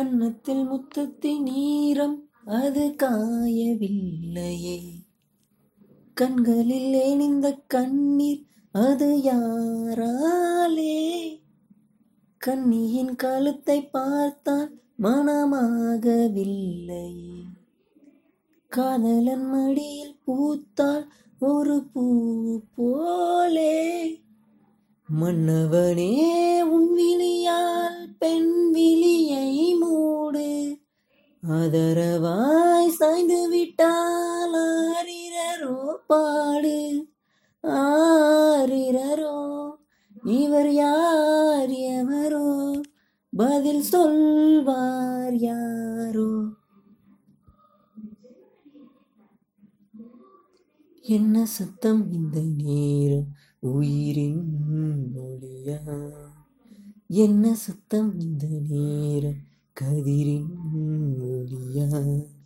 கன்னத்தில் முத்தத்தை நீரம் அது காயவில்லையே. கண்களில் ஏனிந்த கண்ணீர் அது யாராலே? கண்ணியின் கழுத்தை பார்த்தால் மனமாகவில்லையே. காதலன் மடியில் பூத்தால் ஒரு பூ போலே. மன்னவனே உன் விழியால் பெண் ஆதரவாய் சாய்ந்து விட்டால் ஆரிரரோ பாடு. ஆரிரரோ இவர் யார் எவரோ? பதில் சொல்வார் யாரோ? என்ன சத்தம் இந்த நேரம்? உயிரின் மொழியா என்ன சத்தம் இந்த நேரம்? கதிரின் 呀